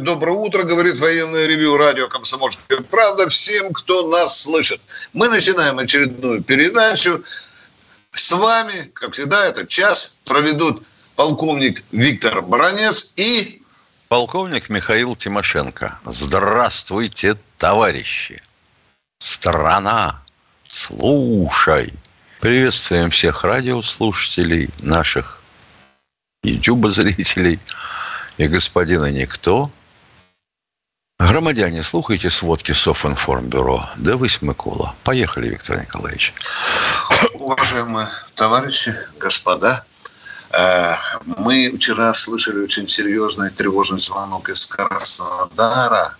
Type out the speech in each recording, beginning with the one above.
доброе утро, говорит военное ревю радио «Комсомольская правда» всем, кто нас слышит. Мы начинаем очередную передачу. С вами, как всегда, этот час проведут полковник Виктор Баранец и... Полковник Михаил Тимошенко. Здравствуйте, товарищи. Страна, слушай. Приветствуем всех радиослушателей, наших YouTube-зрителей и господина Никто. Громадяне, слухайте сводки Софинформбюро. Вы Микола. Поехали, Виктор Николаевич. Уважаемые товарищи, господа, э, мы вчера слышали очень серьезный тревожный звонок из Краснодара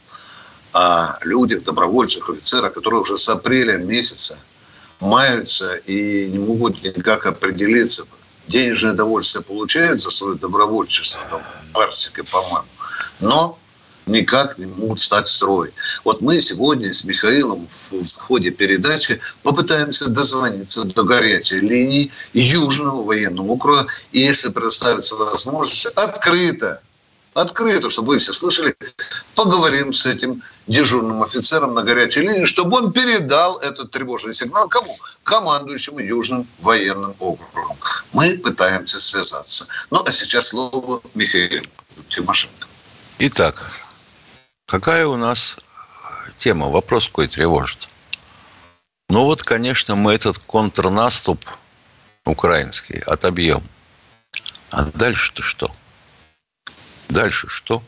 о людях, добровольцах, офицерах, которые уже с апреля месяца – маются и не могут никак определиться. Денежное довольствие получают за свое добровольчество, там, практикой, по-моему, но никак не могут стать строем. Вот мы сегодня с Михаилом в, в ходе передачи попытаемся дозвониться до горячей линии Южного военного округа. И если представится возможность, открыто открыто, чтобы вы все слышали, поговорим с этим дежурным офицером на горячей линии, чтобы он передал этот тревожный сигнал кому? Командующему Южным военным округом. Мы пытаемся связаться. Ну, а сейчас слово Михаилу Тимошенко. Итак, какая у нас тема? Вопрос какой тревожит? Ну вот, конечно, мы этот контрнаступ украинский отобьем. А дальше-то что? Дальше что?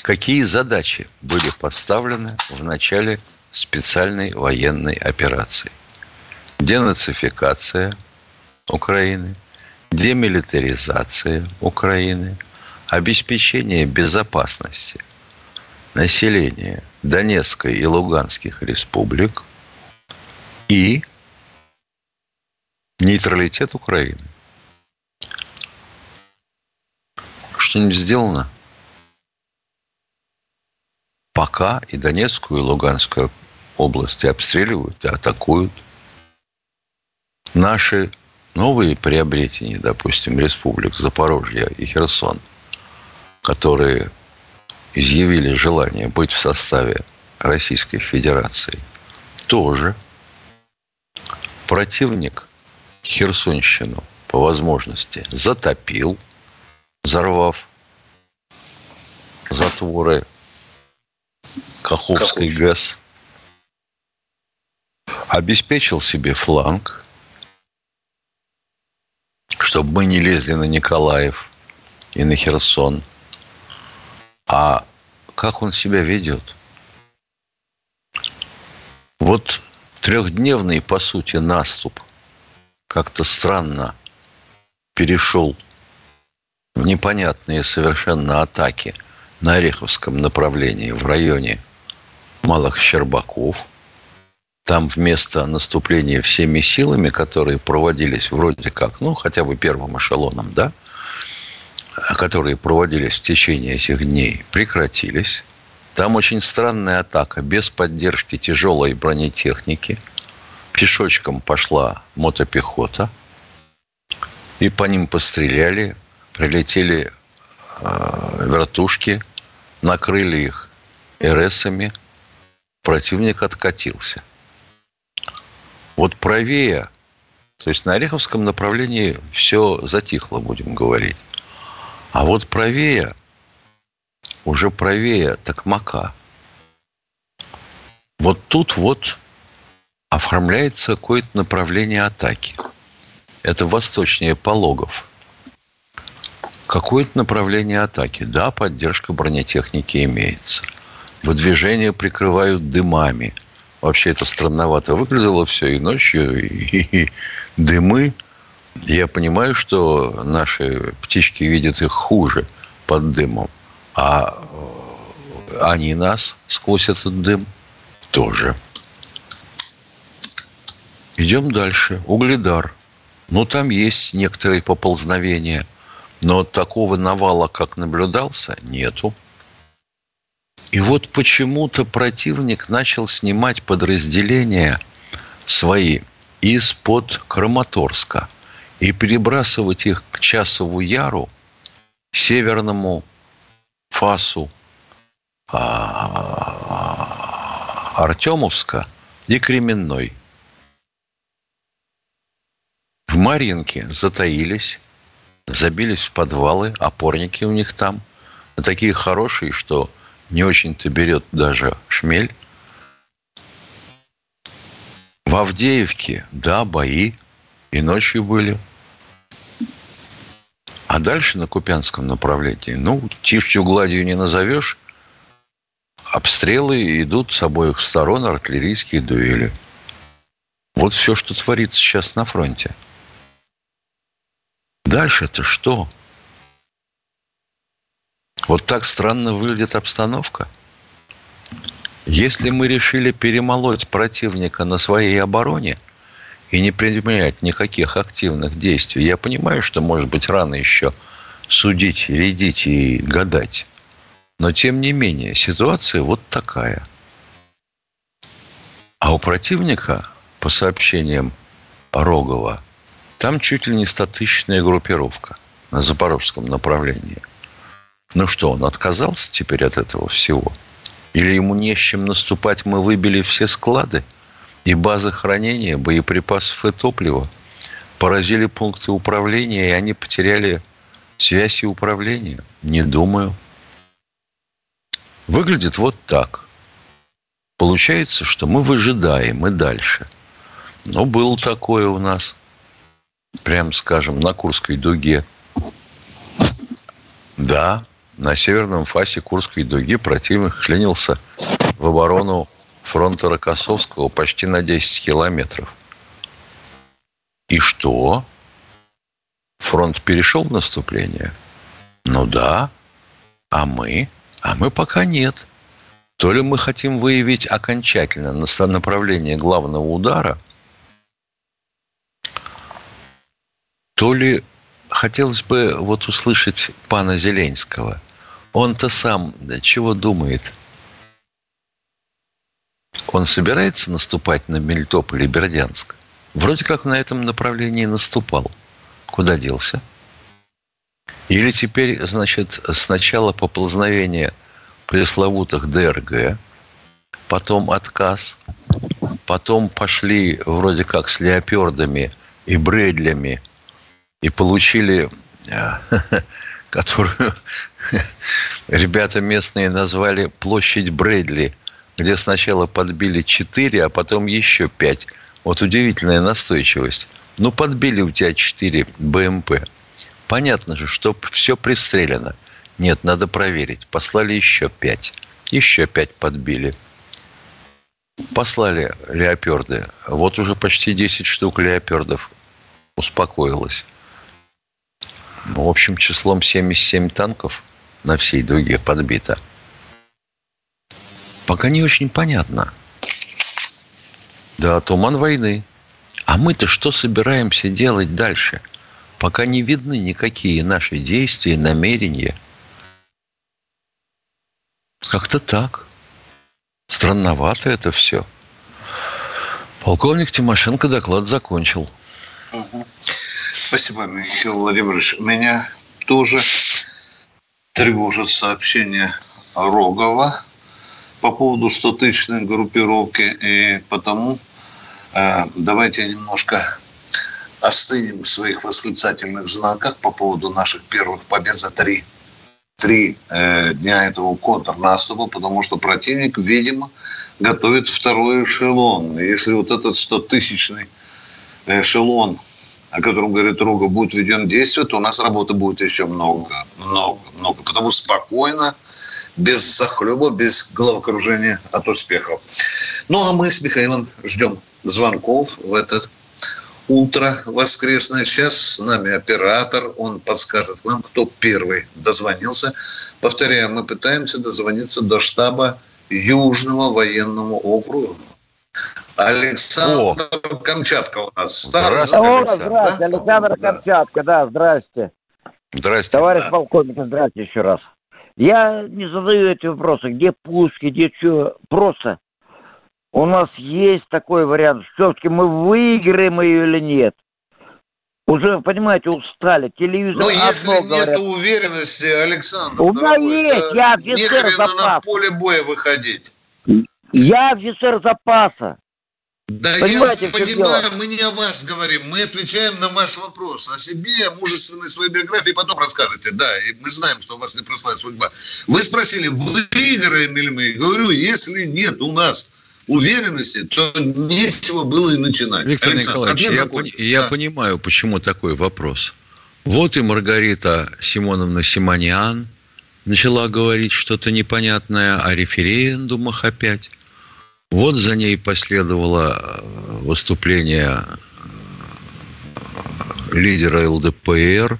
Какие задачи были поставлены в начале специальной военной операции? Денацификация Украины, демилитаризация Украины, обеспечение безопасности населения Донецкой и Луганских республик и нейтралитет Украины. что-нибудь сделано? Пока и Донецкую, и Луганскую области обстреливают и атакуют. Наши новые приобретения, допустим, республик Запорожье и Херсон, которые изъявили желание быть в составе Российской Федерации, тоже противник Херсонщину по возможности затопил – взорвав затворы Каховской ГЭС, обеспечил себе фланг, чтобы мы не лезли на Николаев и на Херсон. А как он себя ведет? Вот трехдневный, по сути, наступ как-то странно перешел непонятные совершенно атаки на Ореховском направлении в районе Малых Щербаков. Там вместо наступления всеми силами, которые проводились вроде как, ну, хотя бы первым эшелоном, да, которые проводились в течение этих дней, прекратились. Там очень странная атака, без поддержки тяжелой бронетехники. Пешочком пошла мотопехота, и по ним постреляли, прилетели э, вертушки, накрыли их РСами, противник откатился. Вот правее, то есть на Ореховском направлении все затихло, будем говорить. А вот правее, уже правее Токмака, вот тут вот оформляется какое-то направление атаки. Это восточнее Пологов – какое-то направление атаки. Да, поддержка бронетехники имеется. Выдвижение прикрывают дымами. Вообще это странновато выглядело все и ночью, и, дымы. Я понимаю, что наши птички видят их хуже. под дымом, а э, они нас сквозь этот дым тоже. Идем дальше. Угледар. Ну, там есть некоторые поползновения, но такого навала, как наблюдался, нету. И вот почему-то противник начал снимать подразделения свои из-под Краматорска и перебрасывать их к Часову Яру, северному фасу а, Артемовска и Кременной. В Марьинке затаились, забились в подвалы, опорники у них там, такие хорошие, что не очень-то берет даже шмель. В Авдеевке, да, бои. И ночью были. А дальше на Купянском направлении, ну, тишью гладью не назовешь. Обстрелы идут с обоих сторон, артиллерийские дуэли. Вот все, что творится сейчас на фронте. Дальше-то что? Вот так странно выглядит обстановка. Если мы решили перемолоть противника на своей обороне и не применять никаких активных действий, я понимаю, что, может быть, рано еще судить, рядить и гадать. Но, тем не менее, ситуация вот такая. А у противника, по сообщениям Рогова, там чуть ли не статичная группировка на запорожском направлении – ну что, он отказался теперь от этого всего? Или ему не с чем наступать, мы выбили все склады и базы хранения боеприпасов и топлива, поразили пункты управления, и они потеряли связь и управление? Не думаю. Выглядит вот так. Получается, что мы выжидаем и дальше. Но было такое у нас, прям скажем, на Курской дуге. Да, на северном фасе Курской дуги противник хленился в оборону фронта Рокоссовского почти на 10 километров. И что? Фронт перешел в наступление? Ну да. А мы? А мы пока нет. То ли мы хотим выявить окончательно направление главного удара, то ли хотелось бы вот услышать пана Зеленского. Он-то сам чего думает? Он собирается наступать на Мелитополь и Бердянск? Вроде как на этом направлении наступал. Куда делся? Или теперь, значит, сначала поползновение пресловутых ДРГ, потом отказ, потом пошли вроде как с леопердами и бредлями и получили э, которую ребята местные назвали площадь Брэдли, где сначала подбили 4, а потом еще 5. Вот удивительная настойчивость. Ну, подбили у тебя 4 БМП. Понятно же, что все пристрелено. Нет, надо проверить. Послали еще 5. Еще 5 подбили. Послали леоперды. Вот уже почти 10 штук леопердов успокоилось в общем числом 77 танков на всей дуге подбито. Пока не очень понятно. Да, туман войны. А мы-то что собираемся делать дальше? Пока не видны никакие наши действия, намерения. Как-то так. Странновато это все. Полковник Тимошенко доклад закончил. Угу. Спасибо, Михаил Владимирович. Меня тоже тревожит сообщение Рогова по поводу стотычной группировки. И потому э, давайте немножко остынем в своих восклицательных знаках по поводу наших первых побед за три, три э, дня этого контрнаступа, потому что противник, видимо, готовит второй эшелон. Если вот этот стотысячный эшелон о котором говорит Рога, будет введен в действие, то у нас работы будет еще много, много, много. Потому спокойно, без захлеба, без головокружения от успехов. Ну, а мы с Михаилом ждем звонков в этот утро воскресное. Сейчас с нами оператор, он подскажет нам, кто первый дозвонился. Повторяю, мы пытаемся дозвониться до штаба Южного военного округа. Александр О. Камчатка у нас. Здравствуйте, О, здравствуйте, да? Александр да. Камчатка, да, здрасте. Здрасте. Товарищ да. полковник, здрасте еще раз. Я не задаю эти вопросы, где пуски, где что. Просто у нас есть такой вариант. Все-таки мы выиграем ее или нет. Уже, понимаете, устали. Телевизор Ну, если нет уверенности, Александр, У меня есть, я офицер запаса. на поле боя выходить. Я офицер запаса. Да Понимаете, я понимаю, мы не о вас говорим, мы отвечаем на ваш вопрос. О себе, о мужественной своей биографии потом расскажете. Да, и мы знаем, что у вас непростая судьба. Вы спросили, выиграем ли мы? Говорю, если нет у нас уверенности, то нечего было и начинать. Виктор Александр, Николаевич, я, пон- я да. понимаю, почему такой вопрос. Вот и Маргарита Симоновна Симониан начала говорить что-то непонятное о референдумах опять. Вот за ней последовало э, выступление э, лидера ЛДПР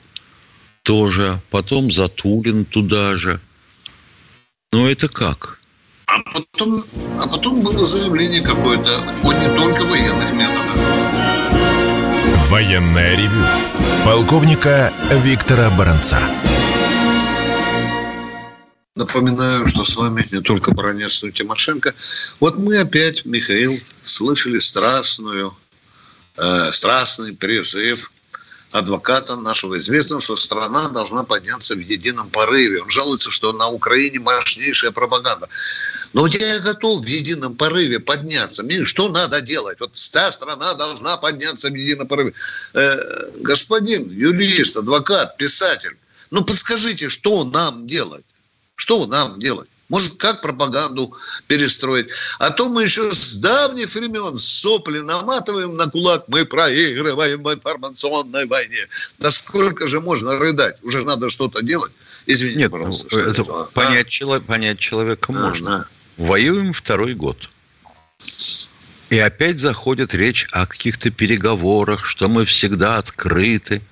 тоже, потом Затулин туда же. Ну это как? А потом, а потом было заявление какое-то о не только военных методах. Военное ревю полковника Виктора Баранца. Напоминаю, что с вами не только баронец, но и Тимошенко. Вот мы опять, Михаил, слышали страстную, э, страстный призыв адвоката нашего известного, что страна должна подняться в едином порыве. Он жалуется, что на Украине мощнейшая пропаганда. Но я готов в едином порыве подняться. Мне что надо делать? Вот вся страна должна подняться в едином порыве. Э, господин юрист, адвокат, писатель, ну подскажите, что нам делать? Что нам делать? Может, как пропаганду перестроить? А то мы еще с давних времен сопли наматываем на кулак, мы проигрываем в информационной войне. Насколько же можно рыдать? Уже надо что-то делать. Извините, Нет, пожалуйста. Это это понять, а? чело, понять человека а, можно. А. Воюем второй год. И опять заходит речь о каких-то переговорах, что мы всегда открыты.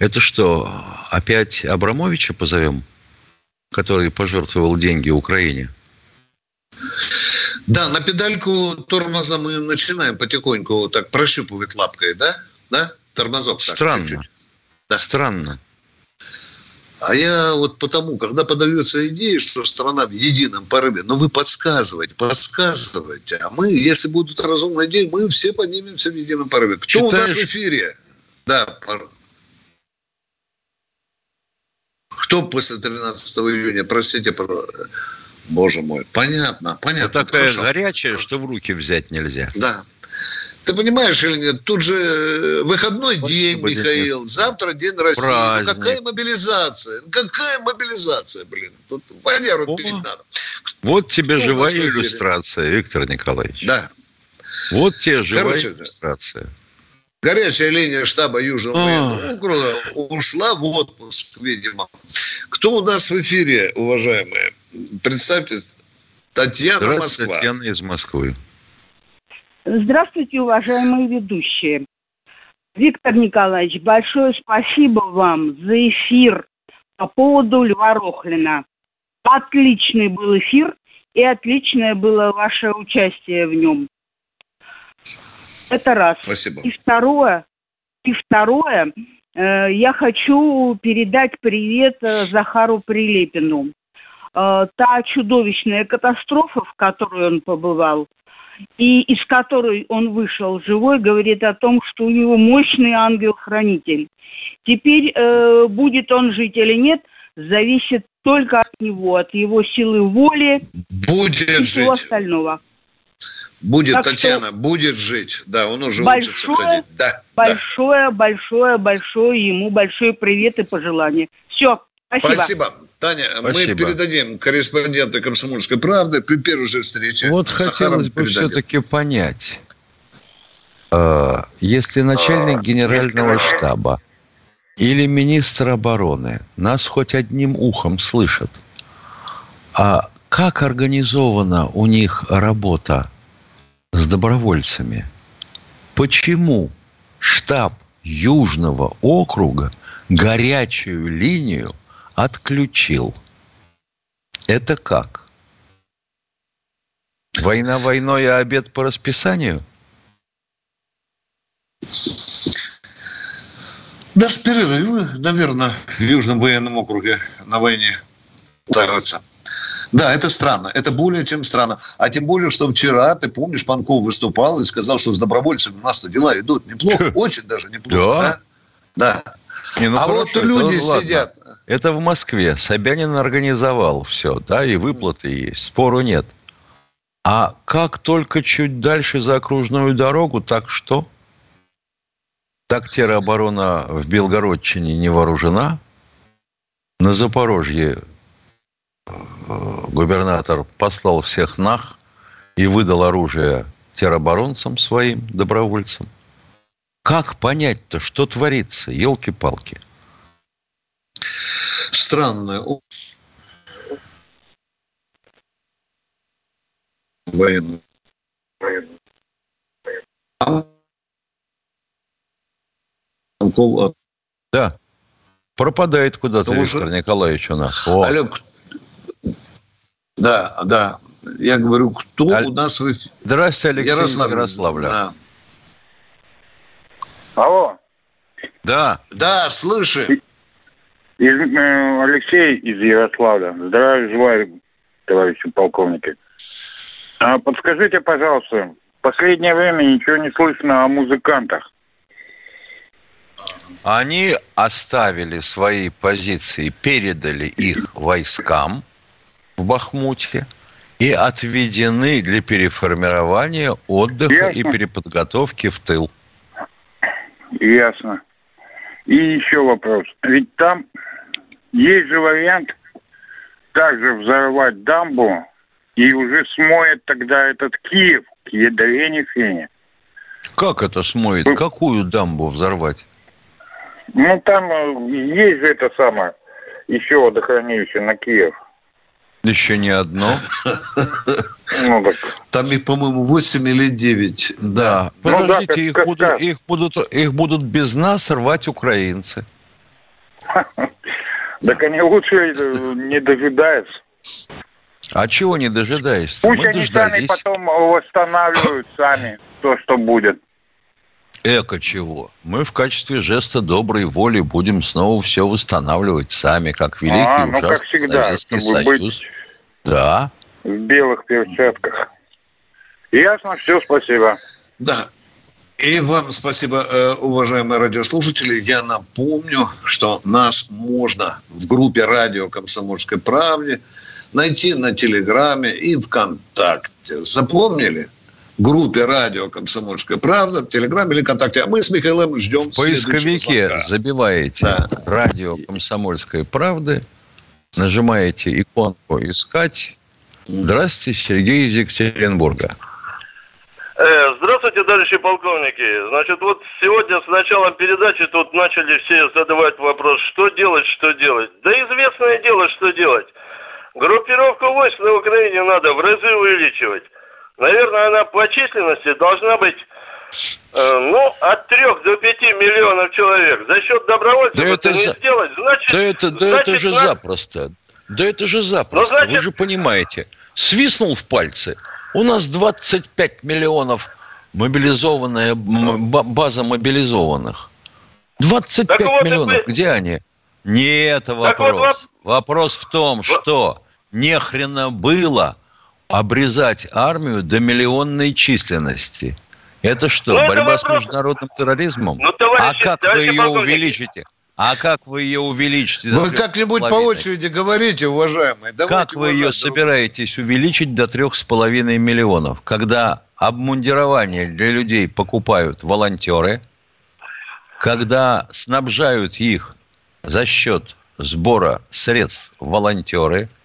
Это что, опять Абрамовича позовем? Который пожертвовал деньги Украине? Да, на педальку тормоза мы начинаем потихоньку так прощупывать лапкой, да? Да? Тормозок так, Странно. Чуть-чуть. Да. Странно. А я вот потому, когда подается идея, что страна в едином порыве, но вы подсказываете, подсказываете, а мы, если будут разумные идеи, мы все поднимемся в едином порыве. Кто Читаешь... у нас в эфире? Да, Кто после 13 июня, простите, боже мой, понятно, понятно. Это такая хорошо. горячая, что в руки взять нельзя. Да. Ты понимаешь или нет? Тут же э, выходной Спасибо, день, Михаил. День. Завтра день России. Ну, какая мобилизация? Ну, какая мобилизация, блин? Тут валеру О, пить надо. Вот тебе Кто живая иллюстрация, Виктор Николаевич. Да. Вот тебе живая Короче, иллюстрация. Горячая линия штаба Южного а. округа ушла в отпуск, видимо. Кто у нас в эфире, уважаемые? Представьте, Татьяна Москва. Татьяна из Москвы. Здравствуйте, уважаемые ведущие. Виктор Николаевич, большое спасибо вам за эфир по поводу Льва Рохлина. Отличный был эфир и отличное было ваше участие в нем. Это раз. Спасибо. И второе, и второе, э, я хочу передать привет э, Захару Прилепину. Э, та чудовищная катастрофа, в которой он побывал, и из которой он вышел живой, говорит о том, что у него мощный ангел-хранитель. Теперь э, будет он жить или нет, зависит только от него, от его силы воли будет и всего остального. Будет, так Татьяна, что будет жить. Да, он уже большое, учится ходить. Да, большое, да. большое, большое ему большой привет и пожелание. Все, спасибо. Спасибо. Таня, спасибо. мы передадим корреспондента «Комсомольской правды» при первой же встрече. Вот хотелось бы все-таки понять. Э, если начальник а, генерального штаба или министр обороны нас хоть одним ухом слышат, а как организована у них работа с добровольцами. Почему штаб Южного округа горячую линию отключил. Это как? Война войной, а обед по расписанию? Без перерыва, наверное, в Южном военном округе на войне ставятся. Да, это странно. Это более чем странно. А тем более, что вчера, ты помнишь, Панков выступал и сказал, что с добровольцами у нас-то дела идут неплохо, очень даже неплохо. Да. да? Не, ну а хорошо, вот люди это, сидят. Ладно. Это в Москве. Собянин организовал все, да, и выплаты есть, спору нет. А как только чуть дальше за окружную дорогу, так что? Так тероборона в Белгородчине не вооружена. На Запорожье губернатор послал всех нах и выдал оружие тероборонцам своим, добровольцам. Как понять-то, что творится, елки-палки? Странное. Военный. Да. Пропадает куда-то Виктор уже... Николаевич у нас. О. Алло, да, да. Я говорю, кто Аль... у нас в эфире? Здравствуйте, Алексей Ярослав... Ярославля. Да. Алло. Да. Да, слышу. Из, э, Алексей из Ярославля. Здравия желаю, товарищи полковники. А подскажите, пожалуйста, в последнее время ничего не слышно о музыкантах. Они оставили свои позиции, передали их войскам в Бахмуте и отведены для переформирования, отдыха Ясно. и переподготовки в тыл. Ясно. И еще вопрос. Ведь там есть же вариант также взорвать дамбу и уже смоет тогда этот Киев к ядрене фене. Как это смоет? Ну, Какую дамбу взорвать? Ну, там э, есть же это самое, еще водохранилище на Киев. Еще не одно. Ну, так. Там их, по-моему, 8 или 9. Да. Подождите, ну, да, их, как, будут, как. их, будут, их будут без нас рвать украинцы. Так они лучше э, не дожидаются. А чего не дожидаешься? Пусть Мы они дождались. сами потом восстанавливают сами то, что будет. Эко чего? Мы в качестве жеста доброй воли будем снова все восстанавливать сами, как великий а, ну, как всегда, Советский Союз. Быть да. В белых перчатках. Ясно, все, спасибо. Да. И вам спасибо, э, уважаемые радиослушатели. Я напомню, что нас можно в группе радио «Комсомольской правде» найти на Телеграме и ВКонтакте. Запомнили? Группе радио «Комсомольская правда» в Телеграме или ВКонтакте. А мы с Михаилом ждем В поисковике забиваете да. «Радио Комсомольской правды», нажимаете иконку «Искать». Здравствуйте, Сергей из Екатеринбурга. Э, здравствуйте, товарищи полковники. Значит, вот сегодня с началом передачи тут начали все задавать вопрос, что делать, что делать. Да известное дело, что делать. Группировку войск на Украине надо в разы увеличивать. Наверное, она по численности должна быть э, ну, от трех до пяти миллионов человек. За счет добровольцев да это, это не за... сделать, значит... Да это, да значит, это же на... запросто. Да это же запросто. Ну, значит... Вы же понимаете. Свистнул в пальцы. У нас 25 миллионов мобилизованная база мобилизованных. 25 так вот миллионов. Вы... Где они? Не это вопрос. Вот... Вопрос в том, что нехрена было обрезать армию до миллионной численности. Это что, ну, борьба это с международным терроризмом? Ну, товарищи, а как вы ее увеличите? А как вы ее увеличите? Вы как-нибудь по очереди говорите, уважаемые. Давайте как вы ее собираетесь увеличить до трех с половиной миллионов, когда обмундирование для людей покупают волонтеры, когда снабжают их за счет сбора средств волонтеры –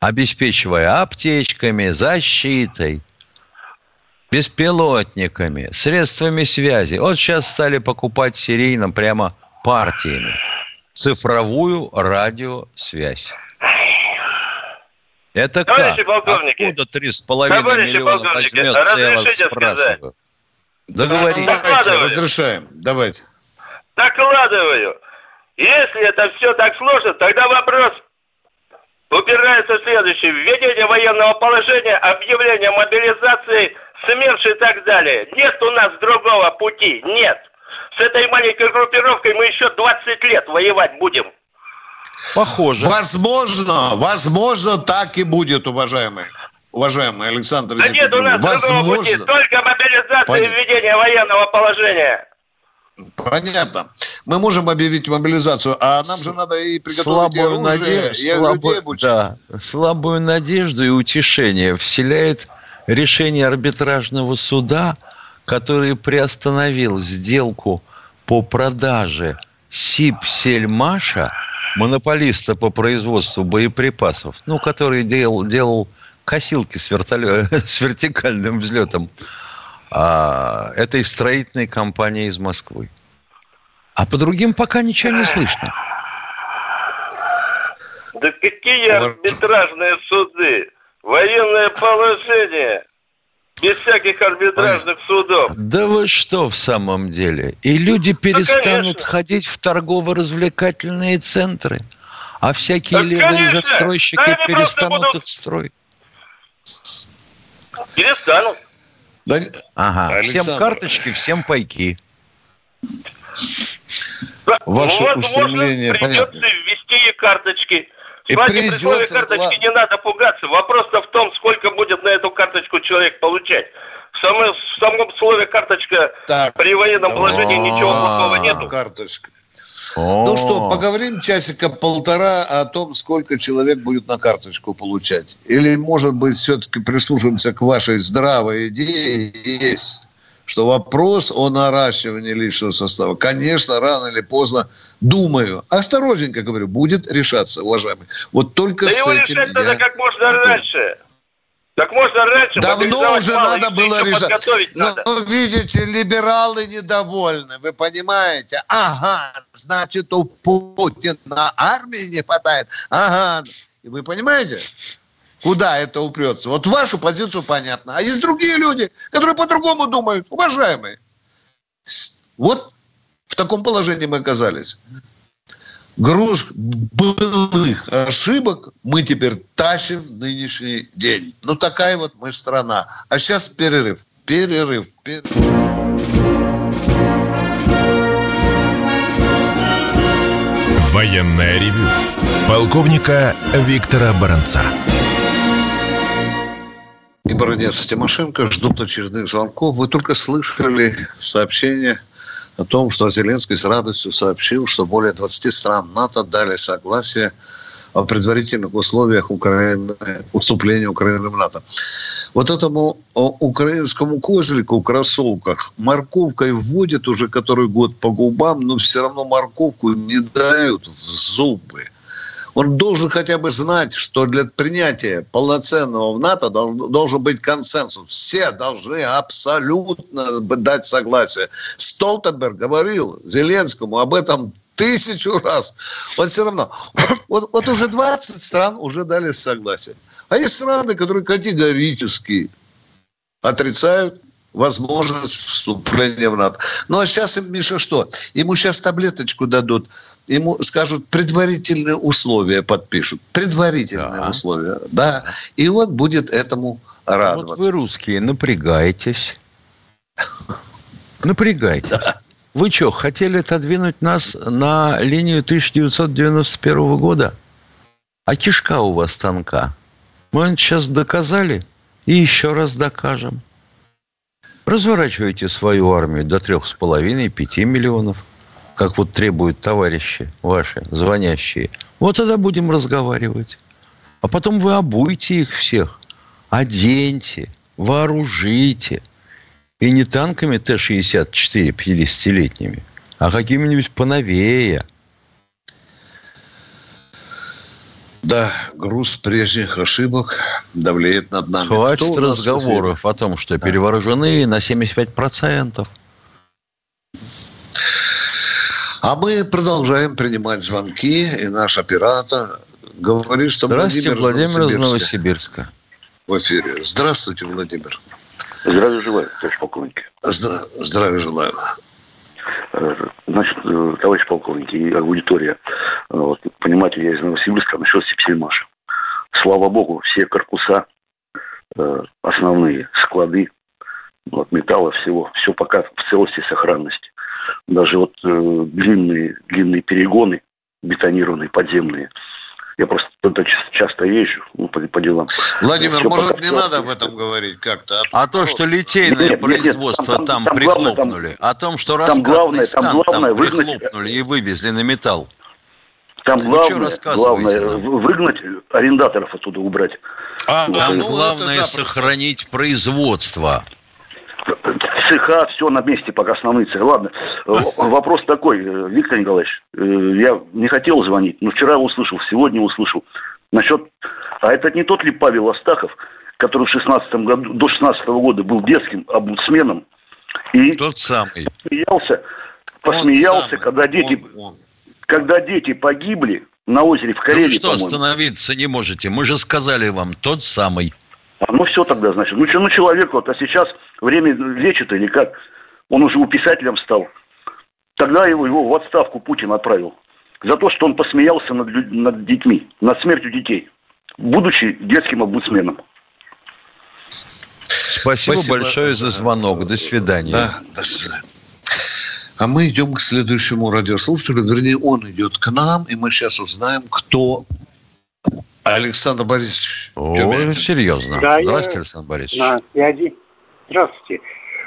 обеспечивая аптечками, защитой, беспилотниками, средствами связи. Вот сейчас стали покупать серийно прямо партиями цифровую радиосвязь. Это Товарищи как? Полковники, Откуда три с половиной миллиона возьмется, я вас спрашиваю? Договорились. Давайте, разрешаем. Давайте. Докладываю. Если это все так сложно, тогда вопрос упирается в следующее. Введение военного положения, объявление мобилизации, СМЕРШ и так далее. Нет у нас другого пути. Нет. С этой маленькой группировкой мы еще 20 лет воевать будем. Похоже. Возможно, возможно, так и будет, уважаемый. Уважаемый Александр Да нет у нас другого пути. Возможно. Только мобилизация и Понятно. введение военного положения. Понятно. Мы можем объявить мобилизацию, а нам же надо и приготовить и слабую оружие, надежду, и людей слабую, обучить. да, слабую надежду и утешение вселяет решение арбитражного суда, который приостановил сделку по продаже Сибсельмаша, монополиста по производству боеприпасов, ну, который делал, делал косилки с, вертоле- с вертикальным взлетом а, этой строительной компании из Москвы. А по другим пока ничего не слышно. Да какие арбитражные суды? Военное положение. Без всяких арбитражных судов. Да вы что в самом деле? И люди перестанут конечно. ходить в торгово-развлекательные центры. А всякие Да, левые конечно. застройщики Да, перестанут будут- их строить. Перестанут. Да, Ага, Александр. всем карточки, всем пайки. Да, Ваше возможно, устремление придется понятно. ввести и карточки. И С вами при условии придется, карточки не надо пугаться. Вопрос-то в том, сколько будет на эту карточку человек получать. В самом, в самом слове карточка Так, при военном положении ничего плохого нету. Карточка. Ну что, поговорим часика полтора о том, сколько человек будет на карточку получать. Или, может быть, все-таки прислушаемся к вашей здравой идее, есть, что вопрос о наращивании личного состава, конечно, рано или поздно, думаю, осторожненько говорю, будет решаться, уважаемый. Вот только Да с его этим решать надо я... как можно раньше. Как можно раньше. Давно уже надо было решать. Но, надо. видите, либералы недовольны, вы понимаете? Ага, значит, у Путина армии не хватает. Ага. И вы понимаете, куда это упрется? Вот вашу позицию понятно. А есть другие люди, которые по-другому думают. Уважаемые. Вот в таком положении мы оказались. Груз былых ошибок мы теперь тащим в нынешний день. Ну, такая вот мы страна. А сейчас перерыв. Перерыв. перерыв. Военное ревю полковника Виктора Баранца. И Баранец и Тимошенко ждут очередных звонков. Вы только слышали сообщение о том, что Зеленский с радостью сообщил, что более 20 стран НАТО дали согласие о предварительных условиях Украины, вступления Украины в НАТО. Вот этому украинскому козлику кроссовках морковкой вводят уже который год по губам, но все равно морковку не дают в зубы. Он должен хотя бы знать, что для принятия полноценного в НАТО должен, быть консенсус. Все должны абсолютно дать согласие. Столтенберг говорил Зеленскому об этом тысячу раз. Вот все равно. Вот- вот уже 20 стран уже дали согласие. А есть страны, которые категорически отрицают возможность вступления в НАТО. Ну, а сейчас им, Миша, что? Ему сейчас таблеточку дадут, ему скажут, предварительные условия подпишут. Предварительные Да. условия, да. И он будет этому Вот радоваться. вы, русские, напрягайтесь. Напрягайтесь. Вы что, хотели отодвинуть нас на линию 1991 года? А кишка у вас тонка. Мы сейчас доказали и еще раз докажем. Разворачивайте свою армию до трех с половиной, пяти миллионов, как вот требуют товарищи ваши, звонящие. Вот тогда будем разговаривать. А потом вы обуйте их всех, оденьте, вооружите. И не танками Т-64 50-летними, а какими-нибудь поновее. Да, груз прежних ошибок давлеет над нами. Хватит Кто разговоров о том, что перевооружены на 75%. А мы продолжаем принимать звонки, и наш оператор говорит, что Здравствуйте, Владимир, Владимир из Новосибирска Новосибирска. в эфире. Здравствуйте, Владимир. Здравия желаю, товарищ полковник. Здравия желаю. Э, значит, э, товарищ полковник и аудитория, э, вот, понимаете, я из Новосибирска насчет Сипсельмаша. Слава богу, все корпуса, основные склады, вот, металла, всего, все пока в целости и сохранности. Даже вот длинные, длинные перегоны, бетонированные, подземные – я просто туда часто езжу ну, по, по делам. Владимир, Все может, не надо об этом говорить как-то? А, а то, что литейное нет, производство нет, нет, там, там, там прихлопнули, там, о том, что там главное, там, главное там выгнать... прихлопнули и вывезли на металл. Там главное, главное выгнать арендаторов оттуда убрать. А, вот, а ну, главное сохранить производство цеха, все на месте, пока основные цеха. Ладно, э, вопрос такой, э, Виктор Николаевич, э, я не хотел звонить, но вчера услышал, сегодня услышал. Насчет, а это не тот ли Павел Астахов, который в 16 году, до 16 года был детским омбудсменом и тот самый. посмеялся, посмеялся, когда дети, он, он. когда дети погибли на озере в Карелии, Ну что, остановиться не можете? Мы же сказали вам, тот самый. А ну все тогда, значит. Ну что, ну человек вот, а сейчас время лечит или как? Он уже у писателем стал. Тогда его, его в отставку Путин отправил. За то, что он посмеялся над, над детьми, над смертью детей, будучи детским омбудсменом. Спасибо, Спасибо большое за звонок. До свидания. Да, до свидания. А мы идем к следующему радиослушателю. Вернее, он идет к нам, и мы сейчас узнаем, кто Александр Борисович. О, серьезно. Да, Здравствуйте, я... Александр Борисович. На связи. Здравствуйте.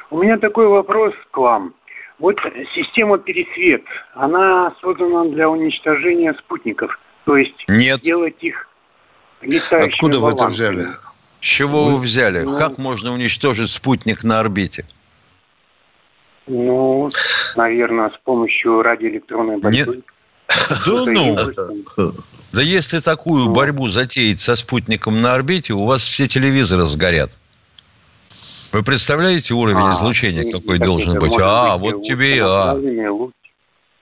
У меня такой вопрос к вам. Вот система Пересвет, она создана для уничтожения спутников. То есть Нет. сделать их летающими Откуда вы это взяли? С чего вы взяли? Ну, как можно уничтожить спутник на орбите? Ну, наверное, с помощью радиоэлектронной борьбы. Нет. Да ну! Да если такую ну. борьбу затеять со спутником на орбите, у вас все телевизоры сгорят. Вы представляете уровень а, излучения, какой должен быть? А, вот тебе и А.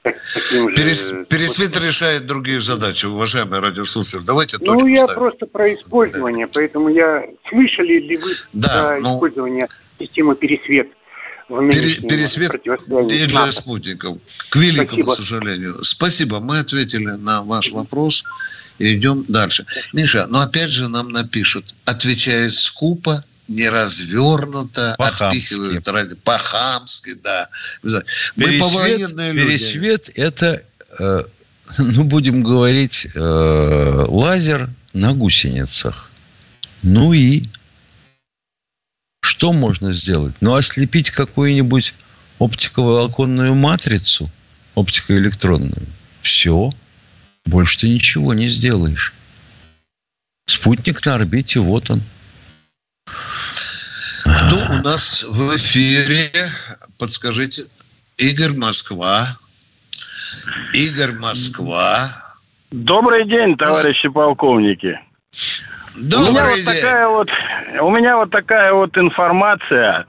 Перес, пересвет решает другие задачи, уважаемые радиослушатели. Давайте Ну, я ставим. просто про использование, да. поэтому я... Слышали ли вы да, про ну... использование системы пересвет? Пере, пересвет и для спутников. К великому Спасибо. сожалению. Спасибо. Мы ответили на ваш вопрос. И идем дальше. Миша, но опять же нам напишут, отвечают скупо, неразвернуто, отпихивают ради по-хамски, да. Мы пересвет, люди. Пересвет – это, э, ну, будем говорить, э, лазер на гусеницах. Ну и что можно сделать? Ну, ослепить какую-нибудь оптиковолоконную матрицу, оптикоэлектронную. Все. Больше ты ничего не сделаешь. Спутник на орбите, вот он. Кто у нас в эфире? Подскажите. Игорь Москва. Игорь Москва. Добрый день, товарищи полковники. Добрый у меня день. Вот такая вот, у меня вот такая вот информация.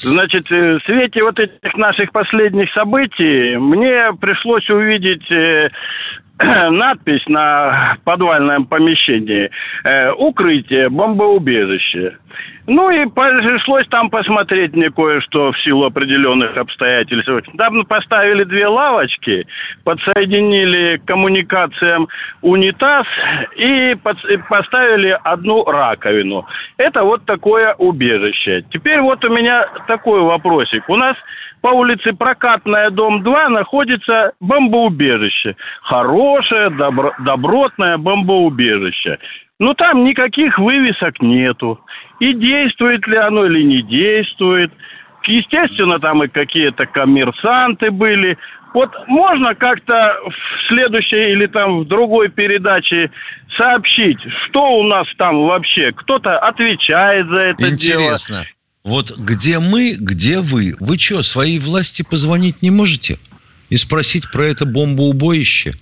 Значит, э, в свете вот этих наших последних событий мне пришлось увидеть э, надпись на подвальном помещении э, «Укрытие, бомбоубежище». Ну и пришлось там посмотреть мне кое-что в силу определенных обстоятельств. Там поставили две лавочки, подсоединили к коммуникациям унитаз и поставили одну раковину. Это вот такое убежище. Теперь вот у меня такой вопросик. У нас по улице Прокатная, дом 2, находится бомбоубежище. Хорошее, добро, добротное бомбоубежище. Но там никаких вывесок нету. И действует ли оно или не действует. Естественно, там и какие-то коммерсанты были. Вот можно как-то в следующей или там в другой передаче сообщить, что у нас там вообще? Кто-то отвечает за это Интересно. дело. Вот где мы, где вы? Вы что, своей власти позвонить не можете? И спросить про это бомбоубоище?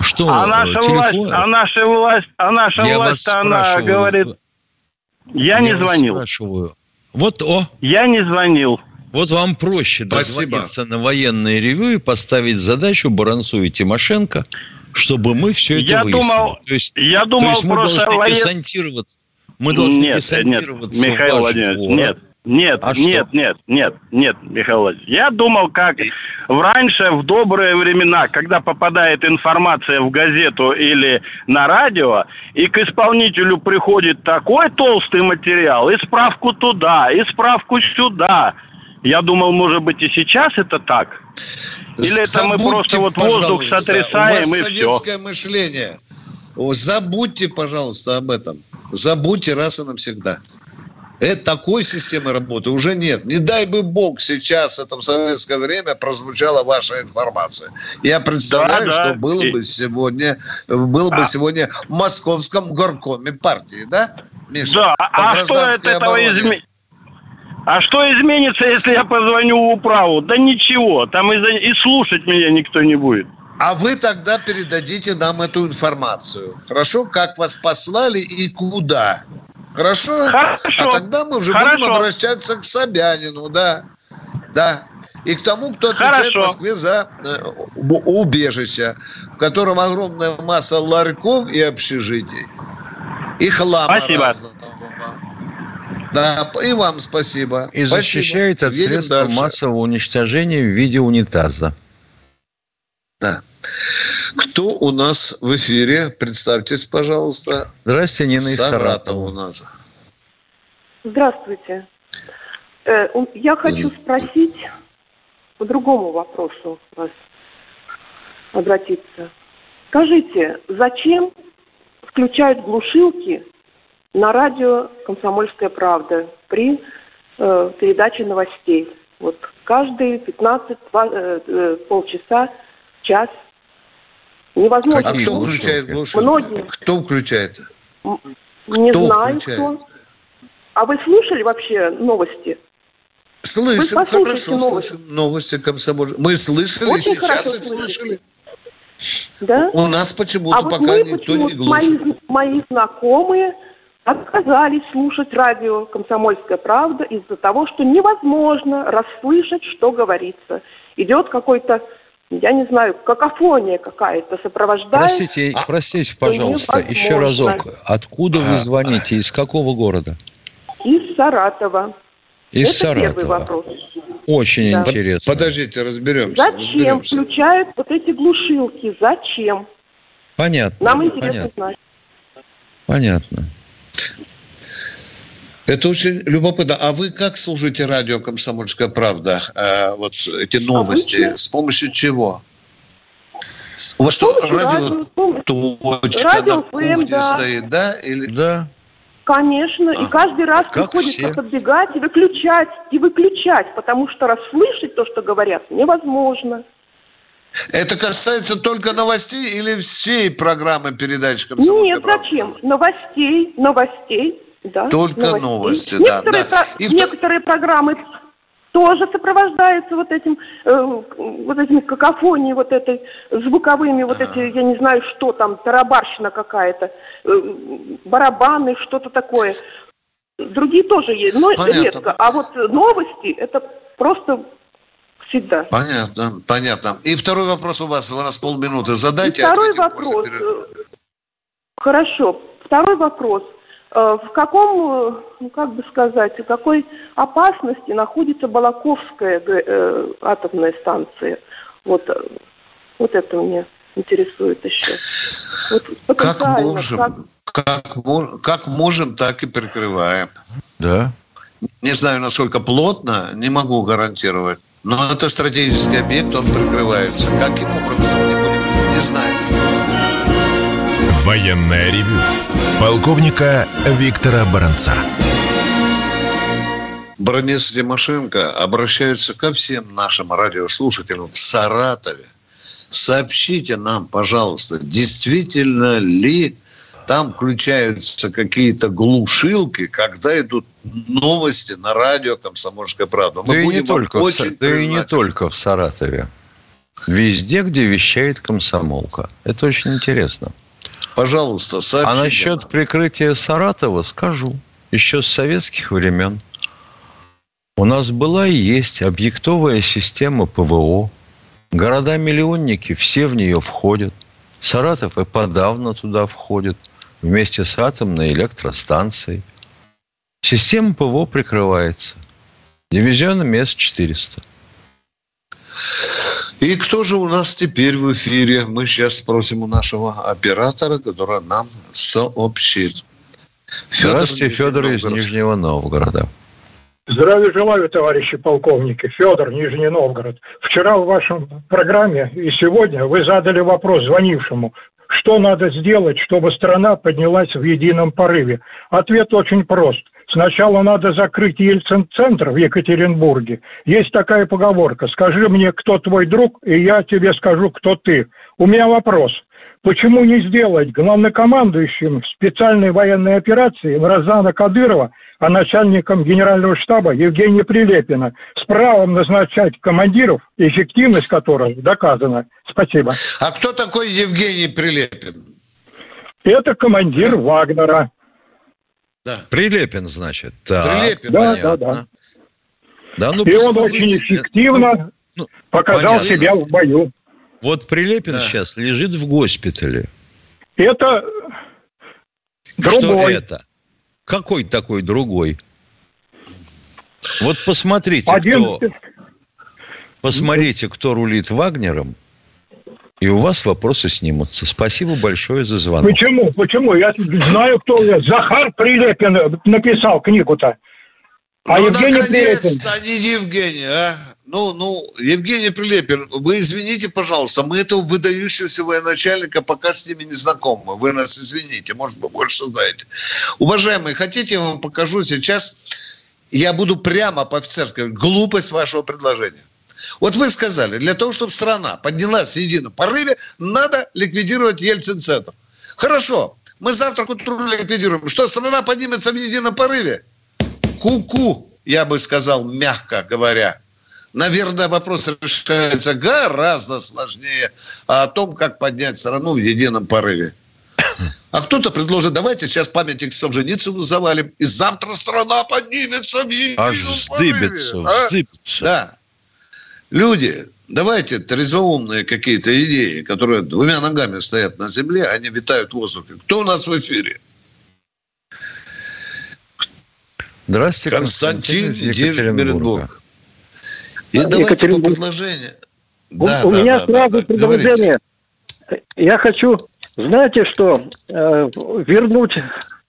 Что, а наша телефон? власть, а наша власть, а наша я власть, она говорит, я, я не звонил. Спрашиваю. Вот, о. Я не звонил. Вот вам проще Спасибо. дозвониться на военное ревю и поставить задачу Баранцу и Тимошенко, чтобы мы все это я выяснили. Думал, то есть, я думал, то есть мы должны воен... десантироваться Мы должны нет, нет, Михаил Владимирович, город. нет. Нет, а нет, что? нет, нет, нет, Михаил Владимирович. Я думал, как в раньше, в добрые времена, когда попадает информация в газету или на радио, и к исполнителю приходит такой толстый материал, и справку туда, и справку сюда. Я думал, может быть, и сейчас это так. Или Забудьте, это мы просто вот воздух сотрясаем, у вас и советское все. мышление. Забудьте, пожалуйста, об этом. Забудьте раз и навсегда. Это такой системы работы уже нет. Не дай бы бог сейчас, это в советское время, прозвучала ваша информация. Я представляю, да, да. что было бы сегодня, было а. бы сегодня в московском горкоме партии, да? Миша, да, а что от этого изменится? А что изменится, если я позвоню в управу? Да ничего, там и, и слушать меня никто не будет. А вы тогда передадите нам эту информацию. Хорошо? Как вас послали и куда? Хорошо? Хорошо. А тогда мы уже Хорошо. будем обращаться к Собянину, да. Да. И к тому, кто отвечает Хорошо. в Москве за э, убежище, в котором огромная масса ларьков и общежитий. И хлама Спасибо. Разного. Да, и вам спасибо. И спасибо. защищает от Едем средства дальше. массового уничтожения в виде унитаза. Да. Кто у нас в эфире? Представьтесь, пожалуйста. Здравствуйте, Нина из Саратова у нас. Здравствуйте. Э, я хочу спросить по другому вопросу вас обратиться. Скажите, зачем включают глушилки на радио «Комсомольская правда» при э, передаче новостей? Вот каждые 15 э, э, полчаса, час Невозможно. А кто включает глушилки? Многие. Кто включает? Не кто знаю, включает? кто. А вы слушали вообще новости? Слышим, хорошо, новости. слышим новости комсомоль. Мы слышали, Очень сейчас их слышали. Да? У нас почему-то а пока вот никто не глушит. Мои, мои знакомые отказались слушать радио «Комсомольская правда» из-за того, что невозможно расслышать, что говорится. Идет какой-то я не знаю, какофония какая-то сопровождает. Простите, простите, пожалуйста, еще разок. Откуда вы звоните? Из какого города? Из Саратова. Из Это Саратова. первый вопрос. Очень да. интересно. Подождите, разберемся. Зачем разберемся. включают вот эти глушилки? Зачем? Понятно. Нам интересно понятно. знать. Понятно. Это очень любопытно. А вы как служите радио «Комсомольская правда»? Э, вот эти новости. Обычно. С помощью чего? У вас что, радио, точка радио на кухне да. стоит, да? Или... Да. Конечно. А, и каждый раз как приходится все. подбегать и выключать, и выключать, потому что расслышать то, что говорят, невозможно. Это касается только новостей или всей программы передач «Комсомольская Нет, правда»? зачем? Новостей, новостей. Да, Только новости, новости да, некоторые, да. Про, И некоторые в... программы тоже сопровождаются вот этим, э, вот этими какофонией, вот этой звуковыми, вот эти, я не знаю, что там, тарабарщина какая-то, э, барабаны, что-то такое. Другие тоже есть, но Понятно. редко. А вот новости, это просто всегда. Понятно, понятно. И второй вопрос у вас, у нас полминуты. Задайте. И второй вопрос. Хорошо. Второй вопрос – Э, в каком, э, ну как бы сказать, в какой опасности находится Балаковская э, атомная станция? Вот, вот это меня интересует еще. Вот как можем, как... Как, как можем, так и прикрываем. Да. Не знаю, насколько плотно, не могу гарантировать. Но это стратегический объект, он прикрывается. Каким образом, не, будем, не знаю. Военная ревю полковника Виктора Баранца. Бронец Тимошенко обращается ко всем нашим радиослушателям в Саратове. Сообщите нам, пожалуйста, действительно ли там включаются какие-то глушилки, когда идут новости на радио «Комсомольская правда». Мы да и не только, очень в, да и не только в Саратове. Везде, где вещает комсомолка. Это очень интересно. Пожалуйста, сообщите. А насчет прикрытия Саратова скажу. Еще с советских времен. У нас была и есть объектовая система ПВО. Города-миллионники все в нее входят. Саратов и подавно туда входит. вместе с атомной электростанцией. Система ПВО прикрывается. Дивизионом С-400. И кто же у нас теперь в эфире? Мы сейчас спросим у нашего оператора, который нам сообщит. Федор Здравствуйте, Федор из Нижнего Новгорода. Здравия желаю, товарищи полковники. Федор, Нижний Новгород. Вчера в вашем программе и сегодня вы задали вопрос звонившему, что надо сделать, чтобы страна поднялась в едином порыве. Ответ очень прост. Сначала надо закрыть Ельцин-центр в Екатеринбурге. Есть такая поговорка. Скажи мне, кто твой друг, и я тебе скажу, кто ты. У меня вопрос. Почему не сделать главнокомандующим специальной военной операции Мразана Кадырова, а начальником генерального штаба Евгения Прилепина с правом назначать командиров, эффективность которых доказана? Спасибо. А кто такой Евгений Прилепин? Это командир Вагнера. Да. Прилепин, значит. Так, Прилепин, да, понятно. да, да. Да, ну, И он очень эффективно ну, показал понятно. себя в бою. Вот Прилепин да. сейчас лежит в госпитале. Это другой. Что это? Какой такой другой? Вот посмотрите, Один... кто... Посмотрите, кто рулит Вагнером, и у вас вопросы снимутся. Спасибо большое за звонок. Почему? Почему? Я знаю, кто Захар Прилепин написал книгу-то. А ну, Евгений Прилепин... а не Евгений, а? Ну, ну, Евгений Прилепин, вы извините, пожалуйста, мы этого выдающегося военачальника пока с ними не знакомы. Вы нас извините, может быть, больше знаете. Уважаемые, хотите, я вам покажу сейчас, я буду прямо по-офицерски, глупость вашего предложения. Вот вы сказали, для того, чтобы страна поднялась в едином порыве, надо ликвидировать Ельцин-центр. Хорошо, мы завтра к утру ликвидируем. Что, страна поднимется в едином порыве? Ку-ку, я бы сказал, мягко говоря. Наверное, вопрос решается гораздо сложнее а о том, как поднять страну в едином порыве. А кто-то предложит, давайте сейчас памятник Солженицыну завалим, и завтра страна поднимется в едином Аж порыве. А? Да. Люди, давайте трезвоумные какие-то идеи, которые двумя ногами стоят на земле, они витают в воздухе. Кто у нас в эфире? Здравствуйте, Константин, Константин из Екатеринбург. И а, давайте Екатеринбург. по предложению. У, да, у да, меня да, сразу да, предложение. Говорите. Я хочу, знаете что, э, вернуть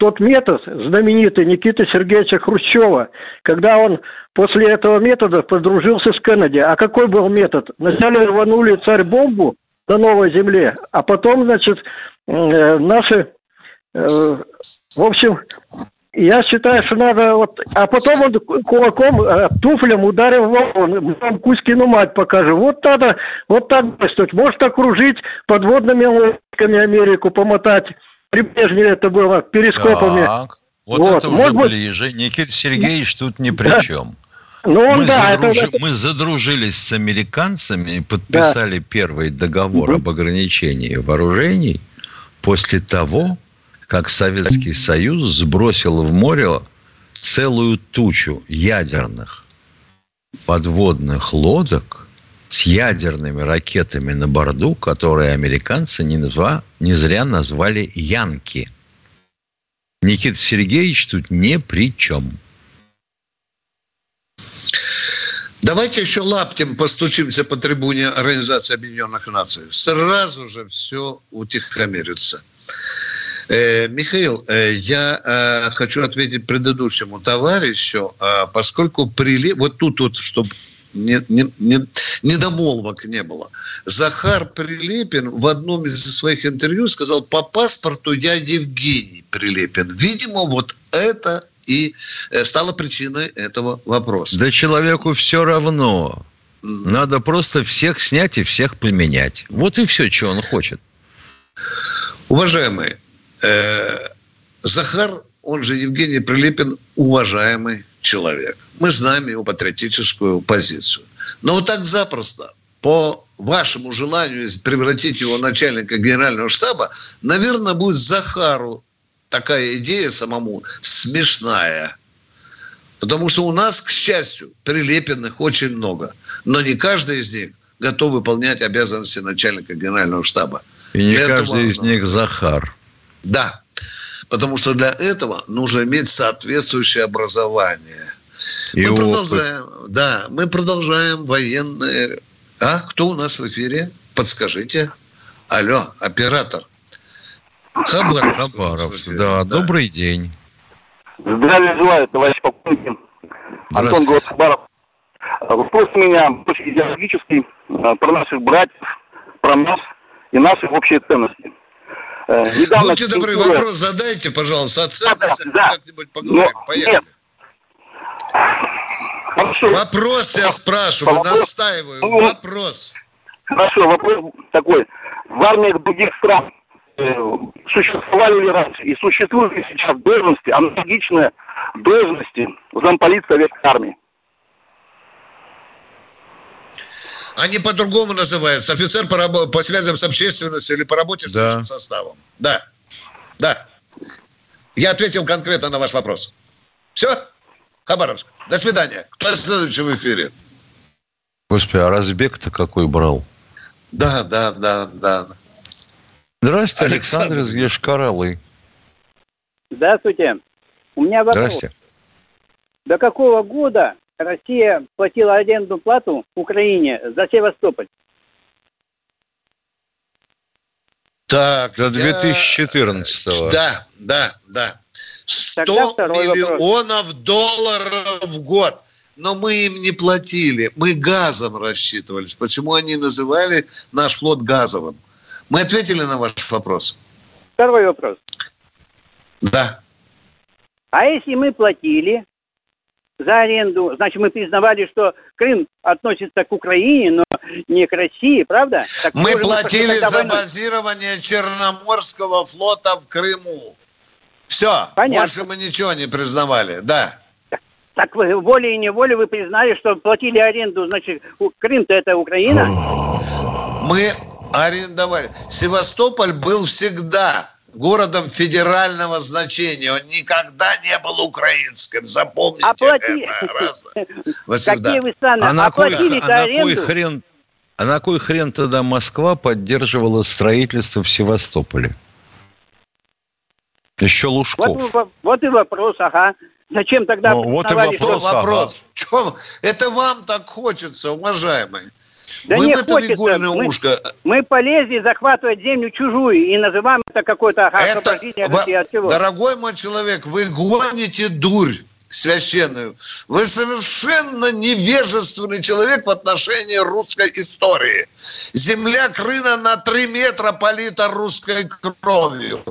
тот метод знаменитый Никиты Сергеевича Хрущева, когда он после этого метода подружился с Кеннеди. А какой был метод? Вначале рванули царь-бомбу на новой земле, а потом, значит, э, наши, э, в общем, я считаю, что надо вот... А потом он кулаком, э, туфлем ударил в. Вам Кузькину мать покажу. Вот надо, вот так действовать. Может окружить подводными лодками Америку, помотать. При Брежневе это было перископами. Так, вот, вот. это уже Может ближе. Быть... Никита Сергеевич тут ни при да. чем. Ну, он, мы, да, задруж... это... мы задружились с американцами и подписали да. первый договор угу. об ограничении вооружений после того, как Советский Союз сбросил в море целую тучу ядерных подводных лодок с ядерными ракетами на борту, которые американцы не, назва, не зря назвали «Янки». Никита Сергеевич тут ни при чем. Давайте еще лаптем постучимся по трибуне Организации Объединенных Наций. Сразу же все утихомирится. Э, Михаил, э, я э, хочу ответить предыдущему товарищу, э, поскольку прилив... Вот тут вот, чтобы не, не, не, недомолвок не было. Захар Прилепин в одном из своих интервью сказал, по паспорту я Евгений Прилепин. Видимо, вот это и э, стало причиной этого вопроса. Да человеку все равно. Надо просто всех снять и всех поменять. Вот и все, что он хочет. Уважаемые, Э, Захар, он же Евгений Прилепин, уважаемый человек. Мы знаем его патриотическую позицию. Но вот так запросто, по вашему желанию превратить его начальника генерального штаба, наверное, будет Захару такая идея самому смешная. Потому что у нас, к счастью, прилепенных очень много. Но не каждый из них готов выполнять обязанности начальника генерального штаба. И не Для каждый этого... из них Захар. Да. Потому что для этого нужно иметь соответствующее образование. И мы опыт. продолжаем, да, мы продолжаем военные. А кто у нас в эфире? Подскажите. Алло, оператор. Хабаровск. Хабаровск, да, да. Добрый день. Здравия желаю, товарищ полковник. Антон Город Хабаров. Вопрос у меня очень идеологический э, про наших братьев, про нас и наши общие ценности. Э, недавно Будьте добры, вопрос задайте, пожалуйста, о ценностях, да, да. как-нибудь поговорим. Но, Поехали. Нет. Хорошо. Вопрос я спрашиваю, вопрос, настаиваю. Ну, вопрос. Хорошо, вопрос такой. В армиях других стран э, существовали ли раньше и существуют ли сейчас должности, аналогичные должности замполит Советской армии? Они по-другому называются. Офицер по, рабо- по связям с общественностью или по работе с да. составом. Да. Да. Я ответил конкретно на ваш вопрос. Все? Хабаровск. До свидания. Кто следующий в эфире? Господи, а Разбег-то какой брал? Да, да, да, да. Здравствуйте, Александр, Александр из Ешкаралы. Здравствуйте. У меня вопрос. Здравствуйте. До какого года Россия платила арендную плату Украине за Севастополь? Так, до 2014 -го. Да, да, да. 100 миллионов вопрос. долларов в год. Но мы им не платили. Мы газом рассчитывались. Почему они называли наш флот газовым? Мы ответили на ваш вопрос. Второй вопрос. Да. А если мы платили за аренду, значит, мы признавали, что Крым относится к Украине, но не к России, правда? Так мы платили за базирование Черноморского флота в Крыму. Все, Понятно. больше мы ничего не признавали, да. Так вы волей и неволей вы признали, что платили аренду, значит, Крым-то это Украина? Мы арендовали. Севастополь был всегда городом федерального значения. Он никогда не был украинским. Запомните Оплати... это. Какие вы страны? А на кой, а на кой хрен, а на кой хрен тогда Москва поддерживала строительство в Севастополе? Еще Лужков. Вот, вот и вопрос, ага. Зачем тогда... Ну, вот и вопрос. вопрос. Ага. Это вам так хочется, уважаемый. Да Вы не хочется. Мы, ушко. мы полезли захватывать землю чужую и называем это какое-то освобождение России от всего. Дорогой мой человек, вы гоните дурь священную. Вы совершенно невежественный человек в отношении русской истории. Земля Крына на три метра полита русской кровью.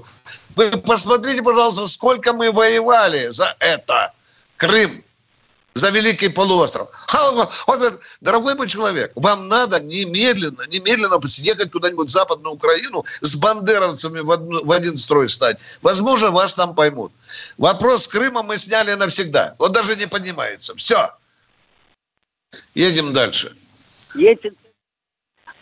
Вы посмотрите, пожалуйста, сколько мы воевали за это. Крым, за Великий полуостров. Он, говорит, дорогой мой человек, вам надо немедленно, немедленно съехать куда-нибудь в Западную Украину с бандеровцами в, одну, в один строй стать. Возможно, вас там поймут. Вопрос с Крымом мы сняли навсегда. Он даже не поднимается. Все. Едем дальше. Едем.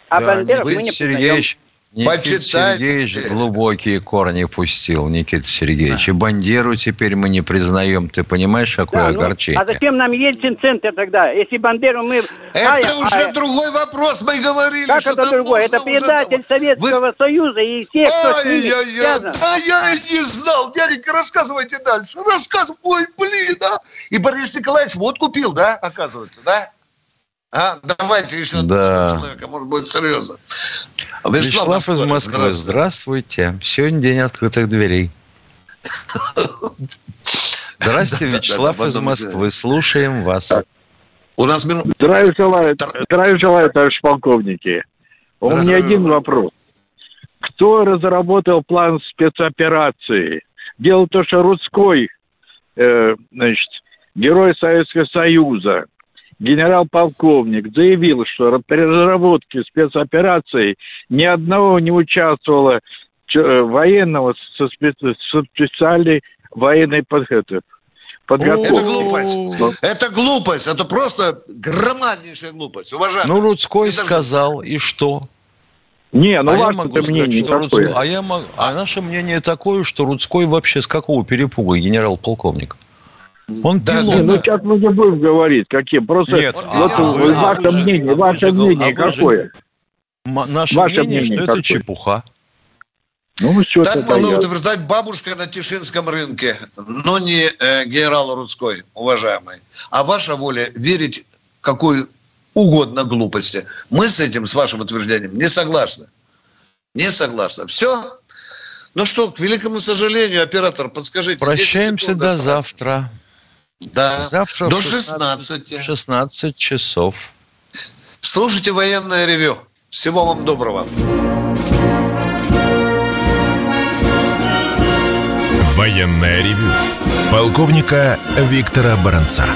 А да, бандеров мы не Сергеевич, Никита Почитайте. Сергеевич глубокие корни пустил, Никита Сергеевич. Да. И Бандеру теперь мы не признаем. Ты понимаешь, какое да, ну, огорчение? А зачем нам Ельцин-центр тогда? Если Бандеру мы... Это а, уже а... другой вопрос. Мы говорили, как что это другой? Это предатель уже... Советского Вы... Союза и всех, кто Ай, с ними я, я, Да я и не знал. Дяденька, рассказывайте дальше. Рассказывай. Блин, а? И Борис Николаевич вот купил, да, оказывается, да? А, давайте еще да. человека, может быть, серьезно. Вячеслав, Вячеслав из Москвы. Здравствуйте. Сегодня день открытых дверей. Здравствуйте, Вячеслав из Москвы. Слушаем вас. У нас минут... Здравия желаю, здравия желаю, товарищ полковники. У меня один вопрос. Кто разработал план спецоперации? Дело в том, что Рудской, э, значит, герой Советского Союза, генерал-полковник заявил, что при разработке спецоперации ни одного не участвовало э, военного со, специальной военной подготовкой. Это глупость. Это глупость. Это просто громаднейшая глупость. Уважаемый. Ну, Рудской сказал, и что? Не, ну а я могу мнение сказать, что Рудской, а, я мог, а наше мнение такое, что Рудской вообще с какого перепуга генерал-полковник? Он да, пилот. Да, ну сейчас мы не будем говорить, каким. Просто Нет, вот а, вы, ваше а мнение, ваше а мнение а какое? Наше ваше мнение, мнение что какое? это чепуха. Ну, что так могла утверждать бабушка на Тишинском рынке, но не э, генерал Рудской, уважаемый. А ваша воля верить какой угодно глупости. Мы с этим, с вашим утверждением, не согласны. Не согласны. Все. Ну что, к великому сожалению, оператор, подскажите. Прощаемся до завтра. Да, завтра до 16. 16 часов. Слушайте военное ревю. Всего вам доброго. Военное ревю полковника Виктора Баранца.